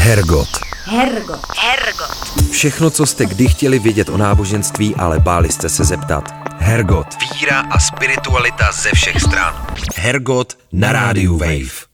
Hergot. Hergot. Hergot. Všechno, co jste kdy chtěli vědět o náboženství, ale báli jste se zeptat. Hergot. Víra a spiritualita ze všech stran. Hergot na rádiu Wave.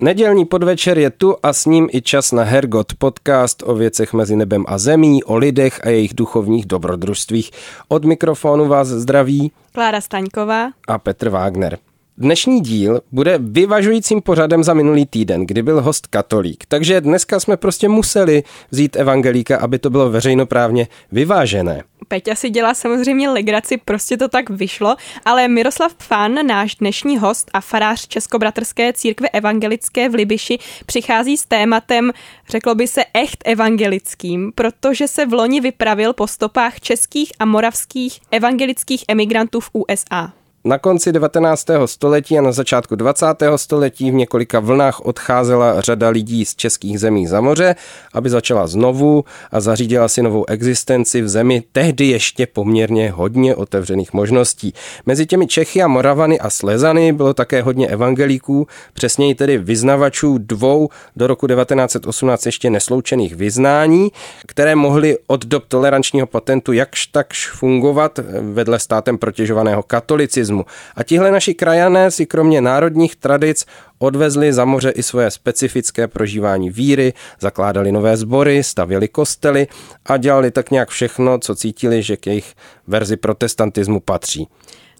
Nedělní podvečer je tu a s ním i čas na Hergot, podcast o věcech mezi nebem a zemí, o lidech a jejich duchovních dobrodružstvích. Od mikrofonu vás zdraví Klára Staňková a Petr Wagner. Dnešní díl bude vyvažujícím pořadem za minulý týden, kdy byl host katolík. Takže dneska jsme prostě museli vzít evangelíka, aby to bylo veřejnoprávně vyvážené. Peťa si dělá samozřejmě legraci, prostě to tak vyšlo, ale Miroslav Pfan, náš dnešní host a farář Českobratrské církve evangelické v Libiši, přichází s tématem, řeklo by se, echt evangelickým, protože se v loni vypravil po stopách českých a moravských evangelických emigrantů v USA. Na konci 19. století a na začátku 20. století v několika vlnách odcházela řada lidí z českých zemí za moře, aby začala znovu a zařídila si novou existenci v zemi tehdy ještě poměrně hodně otevřených možností. Mezi těmi Čechy a Moravany a Slezany bylo také hodně evangelíků, přesněji tedy vyznavačů dvou do roku 1918 ještě nesloučených vyznání, které mohly od dob tolerančního patentu jakž takž fungovat vedle státem protěžovaného katolicismu komunismu. A tihle naši krajané si kromě národních tradic odvezli za moře i svoje specifické prožívání víry, zakládali nové sbory, stavěli kostely a dělali tak nějak všechno, co cítili, že k jejich verzi protestantismu patří.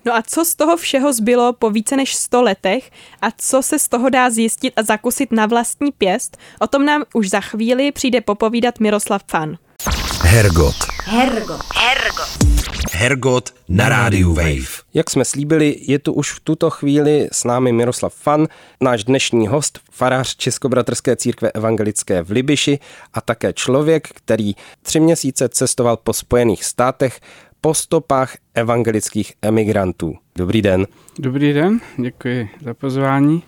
No a co z toho všeho zbylo po více než 100 letech a co se z toho dá zjistit a zakusit na vlastní pěst, o tom nám už za chvíli přijde popovídat Miroslav Fan. Hergot. Hergot. Hergot. Hergot na rádiu Wave. Jak jsme slíbili, je tu už v tuto chvíli s námi Miroslav Fan, náš dnešní host, farář Českobratrské církve evangelické v Libiši a také člověk, který tři měsíce cestoval po Spojených státech po stopách evangelických emigrantů. Dobrý den. Dobrý den, děkuji za pozvání.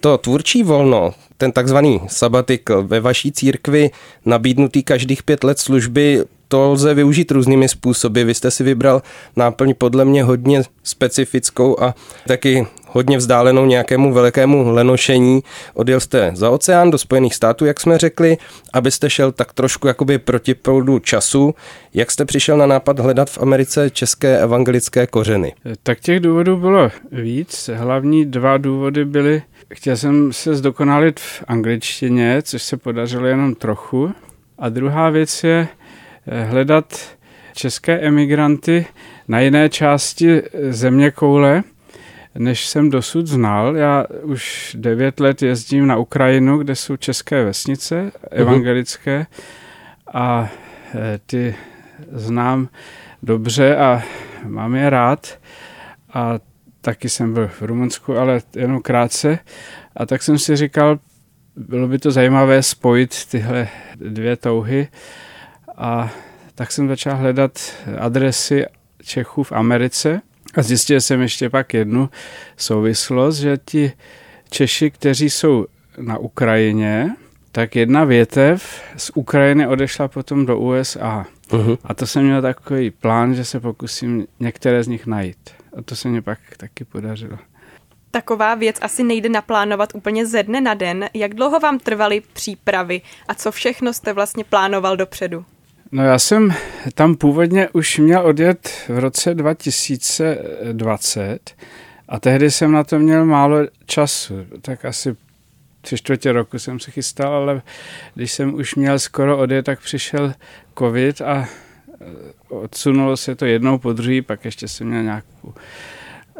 To tvůrčí volno, ten takzvaný sabatikl ve vaší církvi, nabídnutý každých pět let služby, to lze využít různými způsoby. Vy jste si vybral náplň podle mě hodně specifickou a taky hodně vzdálenou nějakému velkému lenošení. Odjel jste za oceán do Spojených států, jak jsme řekli, abyste šel tak trošku jakoby proti proudu času. Jak jste přišel na nápad hledat v Americe české evangelické kořeny? Tak těch důvodů bylo víc. Hlavní dva důvody byly, chtěl jsem se zdokonalit v angličtině, což se podařilo jenom trochu. A druhá věc je, Eh, hledat české emigranty na jiné části země koule, než jsem dosud znal. Já už devět let jezdím na Ukrajinu, kde jsou české vesnice, mhm. evangelické, a eh, ty znám dobře a mám je rád. A taky jsem byl v Rumunsku, ale jenom krátce. A tak jsem si říkal, bylo by to zajímavé spojit tyhle dvě touhy a tak jsem začal hledat adresy Čechů v Americe a zjistil jsem ještě pak jednu souvislost, že ti Češi, kteří jsou na Ukrajině, tak jedna větev z Ukrajiny odešla potom do USA. Uh-huh. A to jsem měl takový plán, že se pokusím některé z nich najít. A to se mě pak taky podařilo. Taková věc asi nejde naplánovat úplně ze dne na den. Jak dlouho vám trvaly přípravy a co všechno jste vlastně plánoval dopředu? No já jsem tam původně už měl odjet v roce 2020 a tehdy jsem na to měl málo času, tak asi tři čtvrtě roku jsem se chystal, ale když jsem už měl skoro odjet, tak přišel covid a eh, odsunulo se to jednou po druhý, pak ještě jsem měl nějakou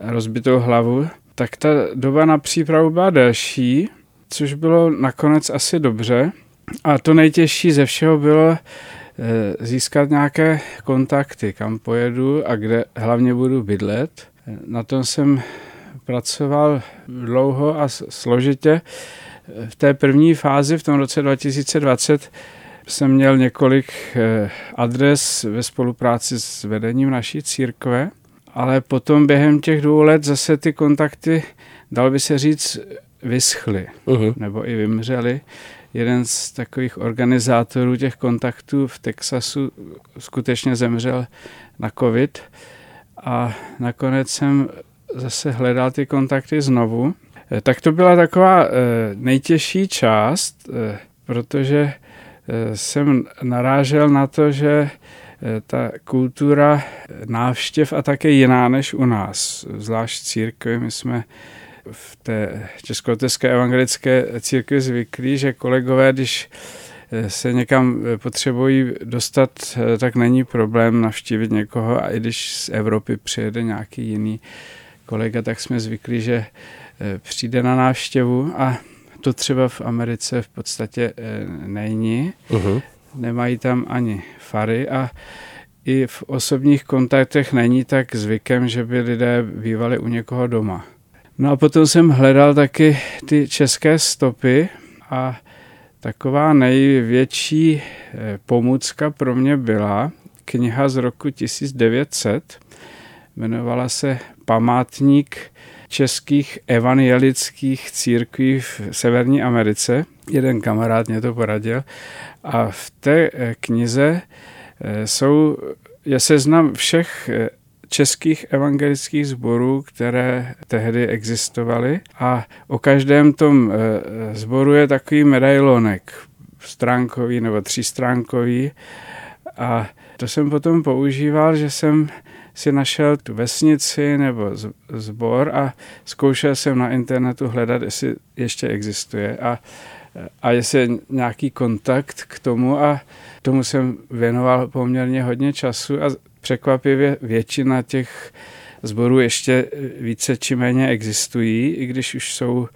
rozbitou hlavu. Tak ta doba na přípravu byla delší, což bylo nakonec asi dobře. A to nejtěžší ze všeho bylo Eh, získat nějaké kontakty, kam pojedu a kde hlavně budu bydlet. Na tom jsem pracoval dlouho a složitě. V té první fázi, v tom roce 2020, jsem měl několik eh, adres ve spolupráci s vedením naší církve, ale potom během těch dvou let zase ty kontakty, dal by se říct, vyschly uh-huh. nebo i vymřely jeden z takových organizátorů těch kontaktů v Texasu skutečně zemřel na covid a nakonec jsem zase hledal ty kontakty znovu. Eh, tak to byla taková eh, nejtěžší část, protože jsem narážel na to, že ta kultura návštěv a také jiná než u nás, zvlášť církve. My jsme v té českoteské evangelické církvi zvyklí, že kolegové, když se někam potřebují dostat, tak není problém navštívit někoho a i když z Evropy přijede nějaký jiný kolega, tak jsme zvyklí, že eh, přijde na návštěvu a to třeba v Americe v podstatě eh, není. Uh-huh. Nemají tam ani fary a i v osobních kontaktech není tak zvykem, že by lidé bývali u někoho doma. No a potom jsem hledal taky ty české stopy a taková největší eh, pomůcka pro mě byla kniha z roku 1900. Jmenovala se Památník českých evangelických církví v Severní Americe. Jeden kamarád mě to poradil. A v té eh, knize eh, jsou, je seznam všech českých evangelických sborů, které tehdy existovaly a o každém tom sboru je takový medailonek stránkový nebo třístránkový a to jsem potom používal, že jsem si našel tu vesnici nebo zbor a zkoušel jsem na internetu hledat, jestli ještě existuje a, a jestli je nějaký kontakt k tomu a tomu jsem věnoval poměrně hodně času a překvapivě většina těch zborů ještě více či méně existují, i když už jsou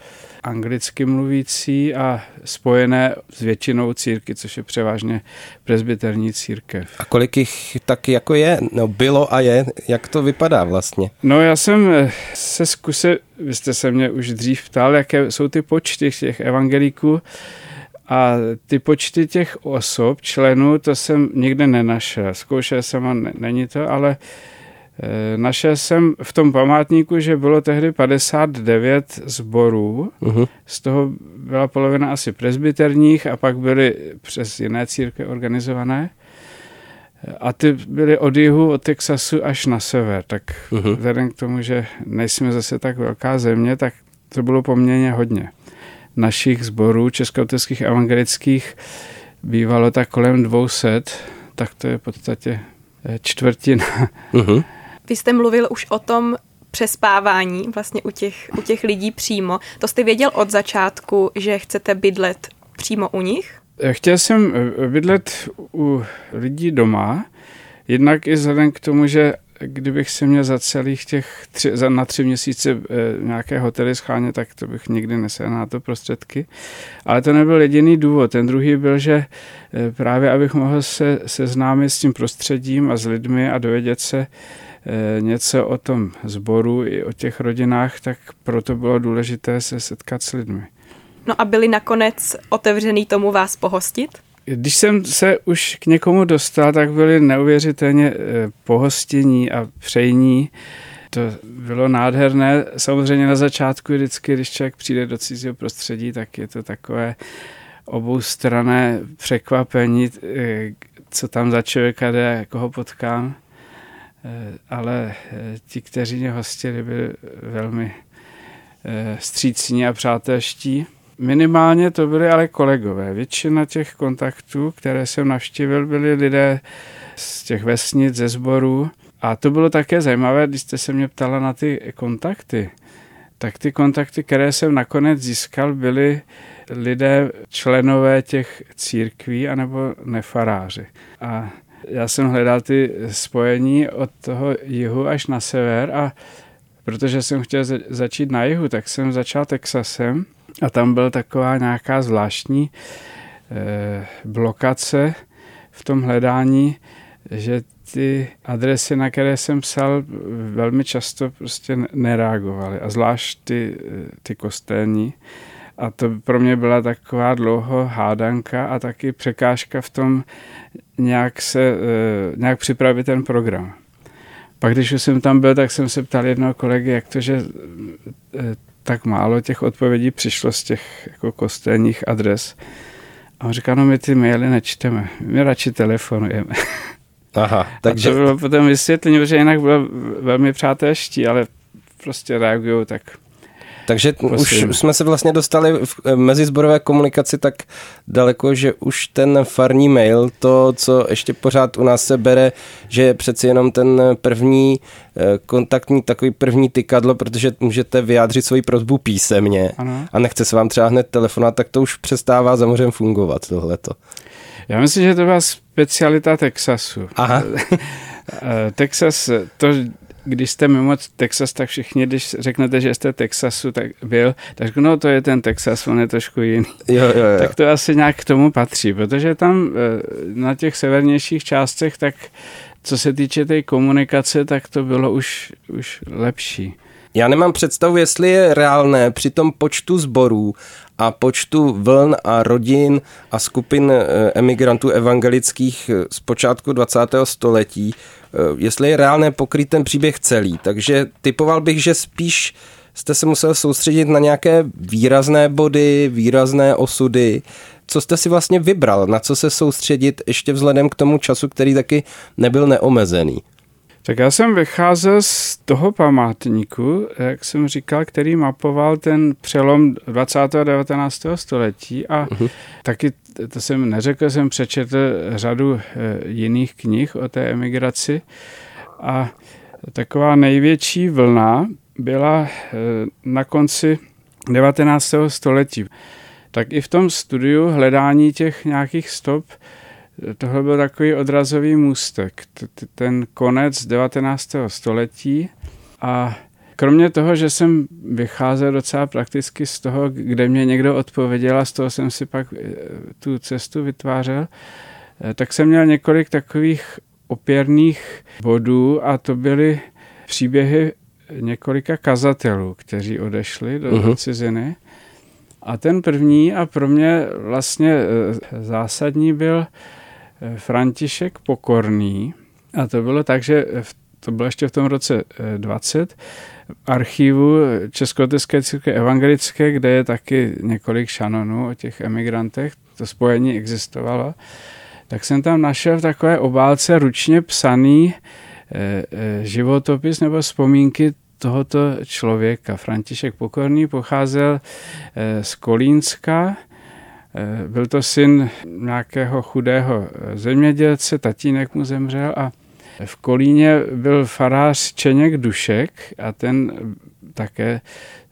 anglicky mluvící a spojené s většinou círky, což je převážně prezbyterní církev. A kolik jich taky jako je? No bylo a je. Jak to vypadá vlastně? No já jsem eh, se zkusil, vy jste se mě už dřív ptal, jaké jsou ty počty těch evangelíků, a ty počty těch osob, členů, to jsem nikde nenašel. Zkoušel jsem a není to, ale Eh, našel jsem v tom památníku, že bylo tehdy 59 zborů, uh-huh. z toho byla polovina asi presbyterních a pak byly přes jiné církve organizované. A ty byly od jihu, od Texasu až na sever. Tak uh-huh. vzhledem k tomu, že nejsme zase tak velká země, tak to bylo poměrně hodně. Našich zborů českoteckých evangelických bývalo tak kolem 200, tak to je v podstatě eh, čtvrtina. Uh-huh. Vy jste mluvil už o tom přespávání vlastně u těch, u těch lidí přímo. To jste věděl od začátku, že chcete bydlet přímo u nich? Chtěl jsem eh, bydlet u lidí doma, jednak i vzhledem k tomu, že kdybych si měl za celých těch tři, za, na tři měsíce e, nějaké hotely schánět, tak to bych nikdy nesehnal na to prostředky. Ale to nebyl jediný důvod. Ten druhý byl, že e, právě abych mohl se seznámit s tím prostředím a s lidmi a dovědět se, něco o tom zboru i o těch rodinách, tak proto bylo důležité se setkat s lidmi. No a byli nakonec otevřený tomu vás pohostit? Když jsem se už k někomu dostal, tak byli neuvěřitelně eh, pohostění a přejní. To bylo nádherné. Samozřejmě na začátku vždycky, když člověk přijde do cizího prostředí, tak je to takové oboustrané překvapení, eh, co tam za člověka jde, koho potkám. Eh, ale eh, ti, kteří mě hostili, byli velmi eh, střícní a přátelští. Minimálně to byli ale kolegové. Většina těch kontaktů, které jsem navštívil, byli lidé z těch vesnic, ze sborů. A to bylo také zajímavé, když jste se mě ptala na ty kontakty. Tak ty kontakty, které jsem nakonec získal, byly lidé, členové těch církví anebo nefaráři. A já jsem hledal ty spojení od toho jihu až na sever a protože jsem chtěl začít na jihu, tak jsem začal Texasem a tam byl taková nějaká zvláštní eh, blokace v tom hledání, že ty adresy, na které jsem psal, velmi často prostě nereagovaly a zvlášť ty, ty kostelní. A to pro mě byla taková dlouho hádanka a taky překážka v tom nějak, se, eh, nějak připravit ten program. Pak když už jsem tam byl, tak jsem se ptal jednoho kolegy, jak to, že eh, tak málo těch odpovědí přišlo z těch jako kostelních adres. A on říká, no my ty maily nečteme, my radši telefonujeme. Aha, takže... A to bylo potom vysvětlení, že jinak bylo velmi přátelští, ale prostě reagují tak Takže Posím. už jsme se vlastně dostali v eh, mezizborové komunikaci tak daleko, že už ten farní mail, to, co ještě pořád u nás se bere, že je přeci jenom ten první eh, kontaktní, takový první tykadlo, protože můžete vyjádřit svoji prozbu písemně ano. a nechce se vám třeba hned telefonovat, tak to už přestává za fungovat tohleto. Já myslím, že to byla specialita Texasu. Aha. Eh, Texas, to když jste mimo Texas, tak všichni, když řeknete, že jste Texasu, tak byl, tak no to je ten Texas, on je trošku jiný. Jo, jo, jo. Tak to asi nějak k tomu patří, protože tam eh, na těch severnějších částech, tak co se týče té komunikace, tak to bylo už, už lepší. Já nemám představu, jestli je reálné při tom počtu zborů a počtu vln a rodin a skupin eh, emigrantů evangelických eh, z počátku 20. století, eh, jestli je reálné pokryt ten příběh celý. Takže typoval bych, že spíš jste se musel soustředit na nějaké výrazné body, výrazné osudy. Co jste si vlastně vybral, na co se soustředit ještě vzhledem k tomu času, který taky nebyl neomezený? Tak já jsem vycházel z toho památníku, jak jsem říkal, který mapoval ten přelom 20. a 19. století a uh-huh. taky, to jsem neřekl, jsem přečetl řadu eh, jiných knih o té emigraci a taková největší vlna byla eh, na konci 19. století. Tak i v tom studiu hledání těch nějakých stop tohle byl takový odrazový můstek, ten konec 19. století a kromě toho, že jsem vycházel docela prakticky z toho, kde mě někdo odpověděl a z toho jsem si pak eh, tu cestu vytvářel, eh, tak jsem měl několik takových opěrných bodů a to byly příběhy několika kazatelů, kteří odešli do uh-huh. ciziny. A ten první a pro mě vlastně eh, zásadní byl František Pokorný. A to bylo tak, že to bylo ještě v tom roce 20 v archivu Českoteské církve evangelické, kde je taky několik šanonů o těch emigrantech, to spojení existovalo, tak jsem tam našel v takové obálce ručně psaný eh, eh, životopis nebo vzpomínky tohoto člověka. František Pokorný pocházel eh, z Kolínska, Eh, byl to syn nějakého chudého eh, zemědělce, tatínek mu zemřel a v Kolíně byl farář Čeněk Dušek a ten také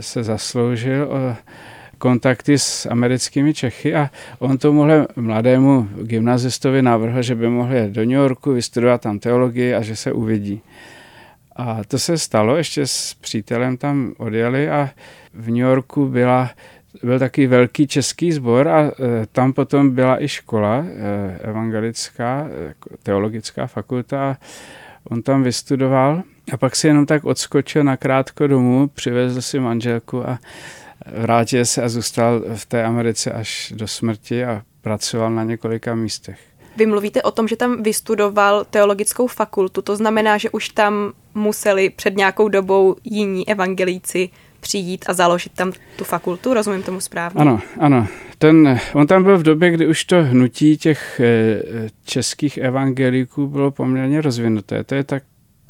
se zasloužil o kontakty s americkými Čechy a on tomuhle mladému gymnazistovi navrhl, že by mohl jít do New Yorku, vystudovat tam teologii a že se uvidí. A to se stalo, ještě s přítelem tam odjeli a v New Yorku byla byl taky velký český sbor a e, tam potom byla i škola e, evangelická, e, teologická fakulta on tam vystudoval a pak si jenom tak odskočil na krátko domů, přivezl si manželku a vrátil se a zůstal v té Americe až do smrti a pracoval na několika místech. Vy mluvíte o tom, že tam vystudoval teologickou fakultu, to znamená, že už tam museli před nějakou dobou jiní evangelíci přijít a založit tam tu fakultu, rozumím tomu správně? Ano, ano. Ten, on tam byl v době, kdy už to hnutí těch eh, českých evangeliků bylo poměrně rozvinuté. To je tak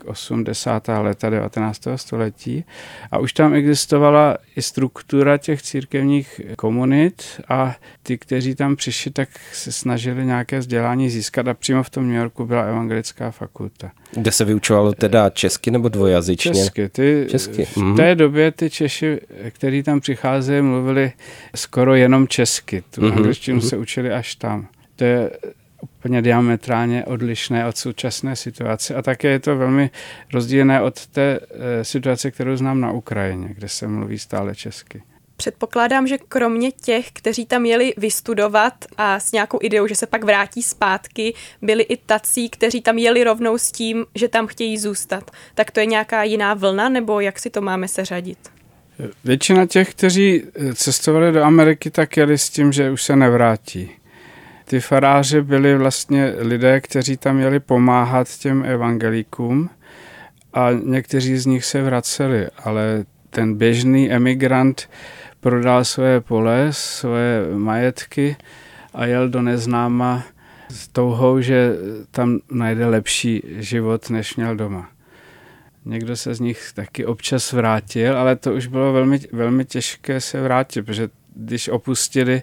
80. leta 19. století a už tam existovala i struktura těch církevních komunit a ty, kteří tam přišli, tak se snažili nějaké vzdělání získat a přímo v tom New Yorku byla evangelická fakulta. Kde se vyučovalo teda česky nebo dvojazyčně? Česky. Ty, česky. V mhm. té době ty Češi, kteří tam přicházeli, mluvili skoro jenom česky. Tu mm-hmm. angličtinu mm-hmm. se učili až tam. To je úplně diametrálně odlišné od současné situace a také je to velmi rozdílné od té e, situace, kterou znám na Ukrajině, kde se mluví stále česky. Předpokládám, že kromě těch, kteří tam jeli vystudovat a s nějakou ideou, že se pak vrátí zpátky, byli i tací, kteří tam jeli rovnou s tím, že tam chtějí zůstat. Tak to je nějaká jiná vlna, nebo jak si to máme seřadit? Většina těch, kteří cestovali do Ameriky, tak jeli s tím, že už se nevrátí. Ty faráři byli vlastně lidé, kteří tam měli pomáhat těm evangelíkům a někteří z nich se vraceli, ale ten běžný emigrant prodal své pole, své majetky a jel do neznáma s touhou, že tam najde lepší život, než měl doma. Někdo se z nich taky občas vrátil, ale to už bylo velmi, velmi těžké se vrátit, protože když opustili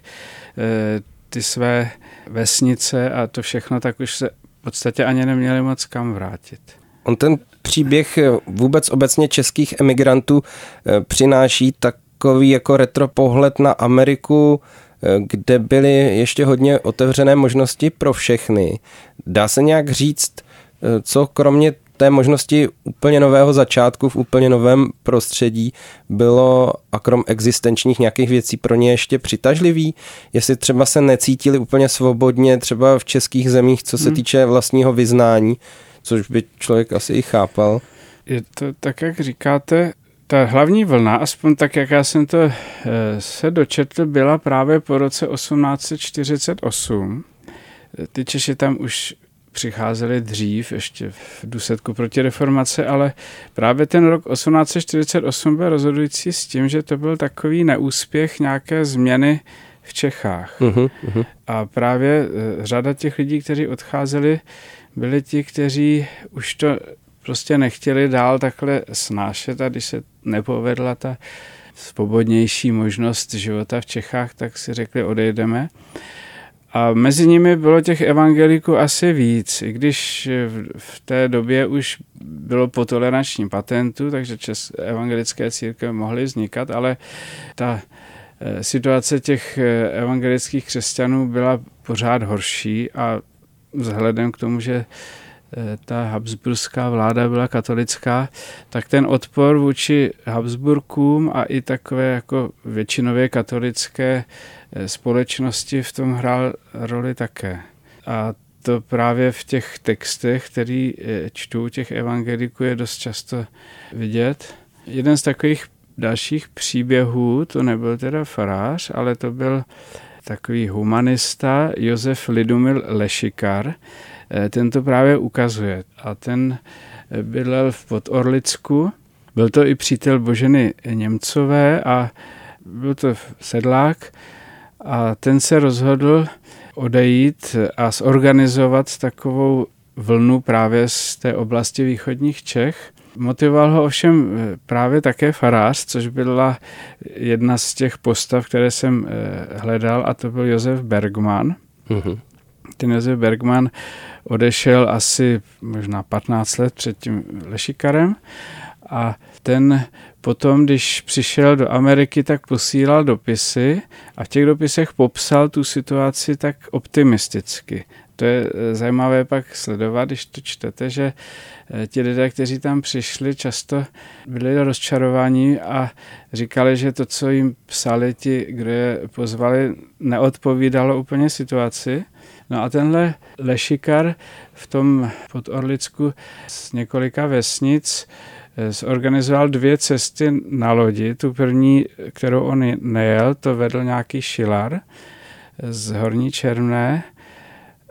eh, ty své vesnice a to všechno, tak už se v podstatě ani neměli moc kam vrátit. On ten příběh eh, vůbec obecně českých emigrantů eh, přináší takový jako retro pohled na Ameriku, kde byly ještě hodně otevřené možnosti pro všechny. Dá se nějak říct, co kromě té možnosti úplně nového začátku v úplně novém prostředí bylo a krom existenčních nějakých věcí pro ně ještě přitažlivý? Jestli třeba se necítili úplně svobodně třeba v českých zemích, co se hmm. týče vlastního vyznání, což by člověk asi i chápal. Je to tak, jak říkáte, ta hlavní vlna, aspoň tak, jak já jsem to eh, se dočetl, byla právě po roce 1848. Ty Češi tam už přicházeli dřív, ještě v důsledku protireformace, ale právě ten rok 1848 byl rozhodující s tím, že to byl takový neúspěch nějaké změny v Čechách. Uh-huh, uh-huh. A právě eh, řada těch lidí, kteří odcházeli, byli ti, kteří už to prostě nechtěli dál takhle snášet a když se nepovedla ta svobodnější možnost života v Čechách, tak si řekli, odejdeme. A mezi nimi bylo těch evangeliků asi víc, i když v té době už bylo po tolerančním patentu, takže čes, evangelické církve mohly vznikat, ale ta eh, situace těch eh, evangelických křesťanů byla pořád horší a vzhledem k tomu, že eh, ta habsburská vláda byla katolická, tak ten odpor vůči Habsburkům a i takové jako většinově katolické Eh, společnosti v tom hrál roli také. A to právě v těch textech, který eh, čtu těch evangeliků, je dost často vidět. Jeden z takových dalších příběhů, to nebyl teda farář, ale to byl takový humanista Josef Lidumil Lešikar, eh, ten to právě ukazuje. A ten bydlel v Podorlicku, byl to i přítel Boženy Němcové a byl to sedlák, a ten se rozhodl odejít a zorganizovat takovou vlnu právě z té oblasti východních Čech. Motivoval ho ovšem eh, právě také farář, což byla jedna z těch postav, které jsem eh, hledal, a to byl Josef Bergman. Mm-hmm. Ten Josef Bergman odešel asi možná 15 let před tím Lešikarem a ten potom, když přišel do Ameriky, tak posílal dopisy a v těch dopisech popsal tu situaci tak optimisticky. To je eh, zajímavé pak sledovat, když to čtete, že eh, ti lidé, kteří tam přišli, často byli rozčarováni a říkali, že to, co jim psali ti, kdo je pozvali, neodpovídalo úplně situaci. No a tenhle Lešikar v tom pod Orlicku z několika vesnic zorganizoval dvě cesty na lodi. Tu první, kterou on nejel, to vedl nějaký šilar z Horní Černé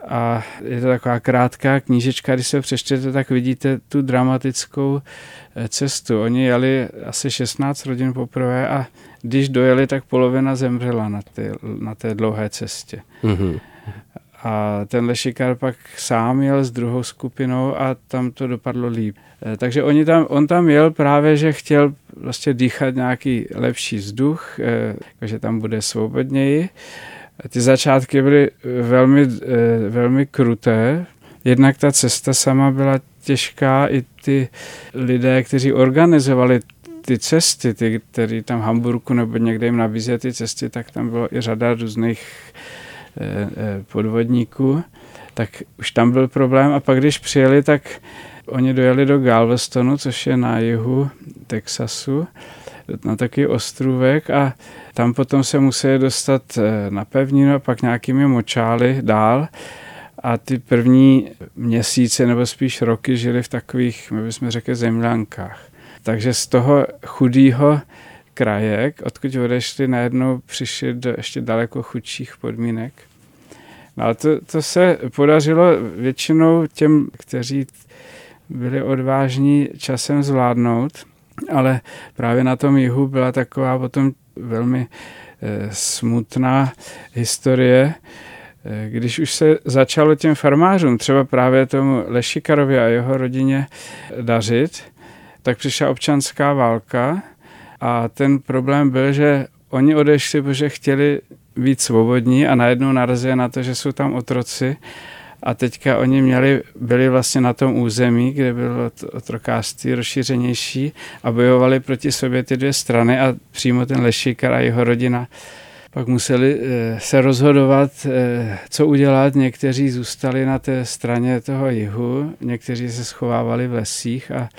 a je to taková krátká knížečka, když se přečtete, tak vidíte tu dramatickou eh, cestu. Oni jeli asi 16 rodin poprvé a když dojeli, tak polovina zemřela na té, na té dlouhé cestě. Mm-hmm. A ten Lešikar pak sám jel s druhou skupinou a tam to dopadlo líp. Eh, takže oni tam, on tam jel právě, že chtěl vlastně dýchat nějaký lepší vzduch, eh, že tam bude svobodněji. Ty začátky byly velmi, eh, velmi kruté. Jednak ta cesta sama byla těžká, i ty lidé, kteří organizovali ty cesty, ty, který tam v Hamburgu nebo někde jim nabízí ty cesty, tak tam bylo i řada různých podvodníků, tak už tam byl problém a pak když přijeli, tak Oni dojeli do Galvestonu, což je na jihu Texasu, na takový ostrůvek a tam potom se museli dostat eh, na pevninu a pak nějakými močály dál a ty první měsíce nebo spíš roky žili v takových, my bychom řekli, zemľankách. Takže z toho chudého kraje, odkud odešli, najednou přišli do ještě daleko chudších podmínek. No ale to, to se podařilo většinou těm, kteří byli odvážní časem zvládnout, ale právě na tom jihu byla taková potom velmi eh, smutná historie, eh, když už se začalo těm farmářům, třeba právě tomu Lešikarovi a jeho rodině dařit, tak přišla občanská válka a ten problém byl, že oni odešli, protože chtěli být svobodní a najednou narazili na to, že jsou tam otroci a teďka oni měli, byli vlastně na tom území, kde bylo otrokářství rozšířenější a bojovali proti sobě ty dvě strany a přímo ten Lešíkar a jeho rodina pak museli eh, se rozhodovat, eh, co udělat. Někteří zůstali na té straně toho jihu, někteří se schovávali v lesích a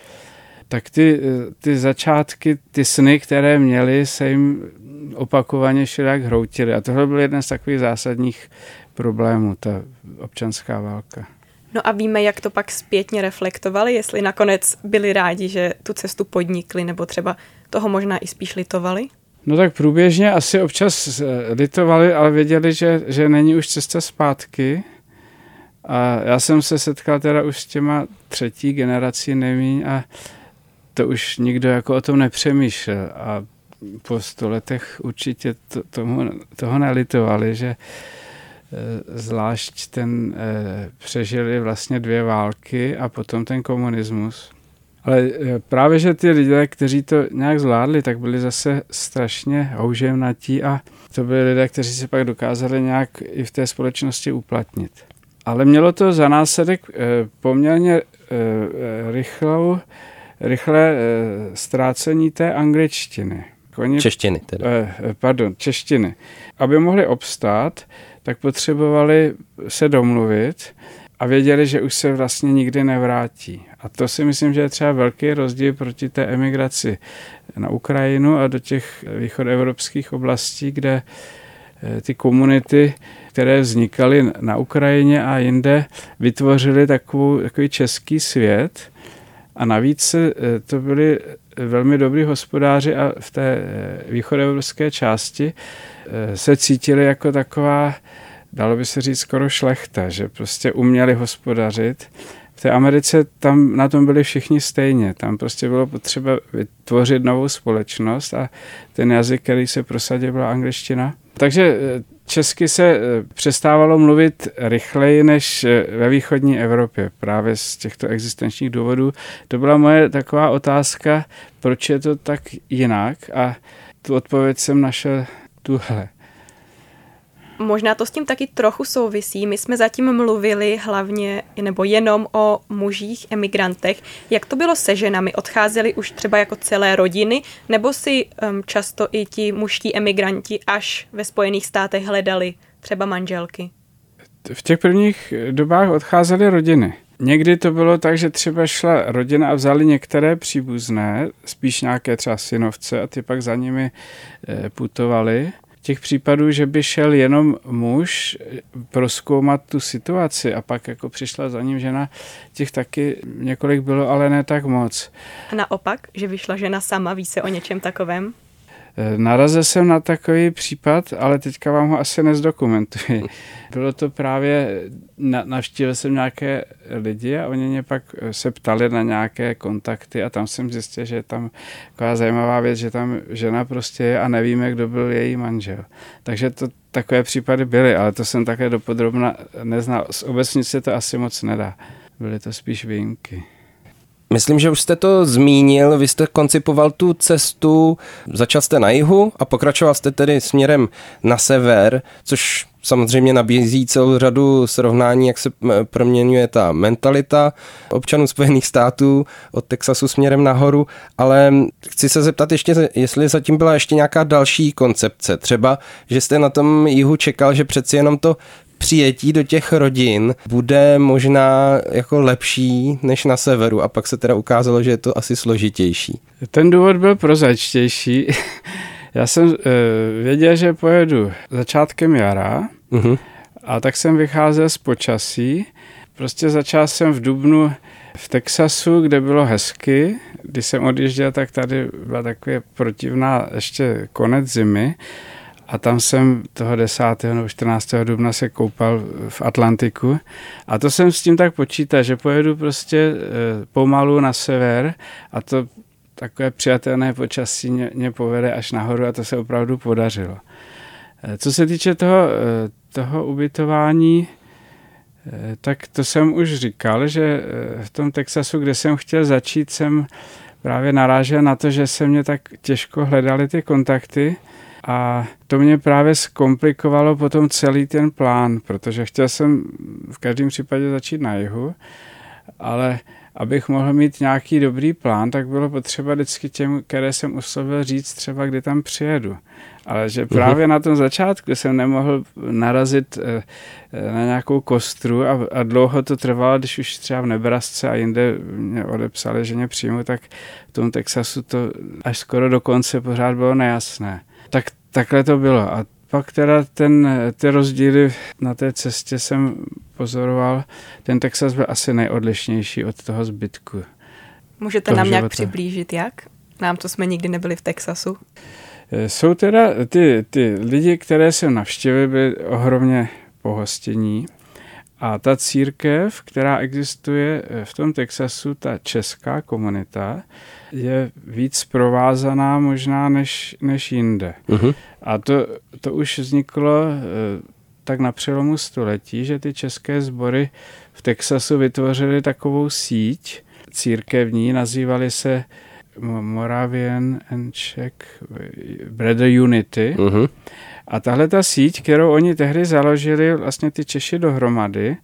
tak ty, eh, ty začátky, ty sny, které měli, se jim opakovaně všelijak hroutily. A tohle byl jeden z takových zásadních problémů, ta občanská válka. No a víme, jak to pak zpětně reflektovali, jestli nakonec byli rádi, že tu cestu podnikli, nebo třeba toho možná i spíš litovali? No tak průběžně asi občas eh, litovali, ale věděli, že, že není už cesta zpátky. A já jsem se setkal teda už s těma třetí generací nemíň a to už nikdo jako o tom nepřemýšlel. A po sto letech určitě to, tomu, toho nelitovali, že eh, zvlášť ten eh, přežili vlastně dvě války a potom ten komunismus. Ale eh, právě, že ty lidé, kteří to nějak zvládli, tak byli zase strašně houževnatí a to byli lidé, kteří se pak dokázali nějak i v té společnosti uplatnit. Ale mělo to za následek poměrně rychlou, rychlé ztrácení té angličtiny. Oni, češtiny teda. Eh, eh, pardon, češtiny. Aby mohli obstát, tak potřebovali se domluvit a věděli, že už se vlastně nikdy nevrátí. A to si myslím, že je třeba velký rozdíl proti té emigraci na Ukrajinu a do těch východoevropských oblastí, kde eh, ty komunity, které vznikaly na Ukrajině a jinde, vytvořily takovou, takový český svět. A navíc to byly velmi dobrý hospodáři a v té eh, východoevropské části eh, se cítili jako taková, dalo by se říct, skoro šlechta, že prostě uměli hospodařit. V té Americe tam na tom byli všichni stejně. Tam prostě bylo potřeba vytvořit novou společnost a ten jazyk, který se prosadil, byla angličtina. Takže eh, česky se eh, přestávalo mluvit rychleji než eh, ve východní Evropě, právě z těchto existenčních důvodů. To byla moje taková otázka, proč je to tak jinak a tu odpověď jsem našel tuhle. Možná to s tím taky trochu souvisí. My jsme zatím mluvili hlavně nebo jenom o mužích emigrantech. Jak to bylo se ženami? Odcházeli už třeba jako celé rodiny, nebo si um, často i ti mužští emigranti až ve Spojených státech hledali třeba manželky? V těch prvních dobách odcházely rodiny. Někdy to bylo tak, že třeba šla rodina a vzali některé příbuzné, spíš nějaké třeba synovce a ty pak za nimi eh, putovali těch případů, že by šel jenom muž proskoumat tu situaci a pak jako přišla za ním žena, těch taky několik bylo, ale ne tak moc. A naopak, že vyšla žena sama, ví se o něčem takovém? Eh, narazil jsem na takový případ, ale teďka vám ho asi nezdokumentuji. Bylo to právě, navštívil jsem nějaké lidi a oni mě pak eh, se ptali na nějaké kontakty a tam jsem zjistil, že je tam taková zajímavá věc, že tam žena prostě je a nevíme, kdo byl její manžel. Takže to takové případy byly, ale to jsem také dopodrobna neznal. Z obecnice to asi moc nedá. Byly to spíš výjimky. Myslím, že už jste to zmínil, vy jste koncipoval tu cestu, začal jste na jihu a pokračoval jste tedy směrem na sever, což samozřejmě nabízí celou řadu srovnání, jak se proměňuje ta mentalita občanů Spojených států od Texasu směrem nahoru, ale chci se zeptat ještě, jestli zatím byla ještě nějaká další koncepce. Třeba, že jste na tom jihu čekal, že přeci jenom to přijetí do těch rodin bude možná jako lepší než na severu a pak se teda ukázalo, že je to asi složitější. Ten důvod byl prozaičtější. Já jsem uh, věděl, že pojedu začátkem jara uh-huh. a tak jsem vycházel z počasí. Prostě začal jsem v Dubnu v Texasu, kde bylo hezky. Když jsem odjížděl, tak tady byla taková protivná ještě konec zimy a tam jsem toho 10. nebo 14. dubna se koupal v Atlantiku a to jsem s tím tak počítal, že pojedu prostě e, pomalu na sever a to takové přijatelné počasí mě, mě povede až nahoru a to se opravdu podařilo. E, co se týče toho, e, toho ubytování, tak to jsem už říkal, že v tom Texasu, kde jsem chtěl začít, jsem právě narážel na to, že se mě tak těžko hledaly ty kontakty a to mě právě zkomplikovalo potom celý ten plán, protože chtěl jsem v každém případě začít na jihu, ale abych mohl mít nějaký dobrý plán, tak bylo potřeba vždycky těm, které jsem uslovil říct třeba, kdy tam přijedu. Ale že mhm. právě na tom začátku jsem nemohl narazit eh, eh, na nějakou kostru a, a dlouho to trvalo, když už třeba v Nebrasce a jinde mě odepsali, že mě přijmu, tak v tom Texasu to až skoro do konce pořád bylo nejasné. Tak takhle to bylo. A pak teda ten, ty rozdíly na té cestě jsem pozoroval. Ten Texas byl asi nejodlišnější od toho zbytku. Můžete toho nám života. nějak přiblížit, jak? Nám to jsme nikdy nebyli v Texasu. Eh, jsou teda ty, ty lidi, které jsem navštívil, byli ohromně pohostění. A ta církev, která existuje eh, v tom Texasu, ta česká komunita, je víc provázaná možná než, než jinde. Uh-huh. A to, to už vzniklo eh, tak na přelomu století, že ty české sbory v Texasu vytvořily takovou síť církevní, nazývaly se Moravian and Czech Brother Unity. Uh-huh. A tahle ta síť, kterou oni tehdy založili, vlastně ty Češi dohromady,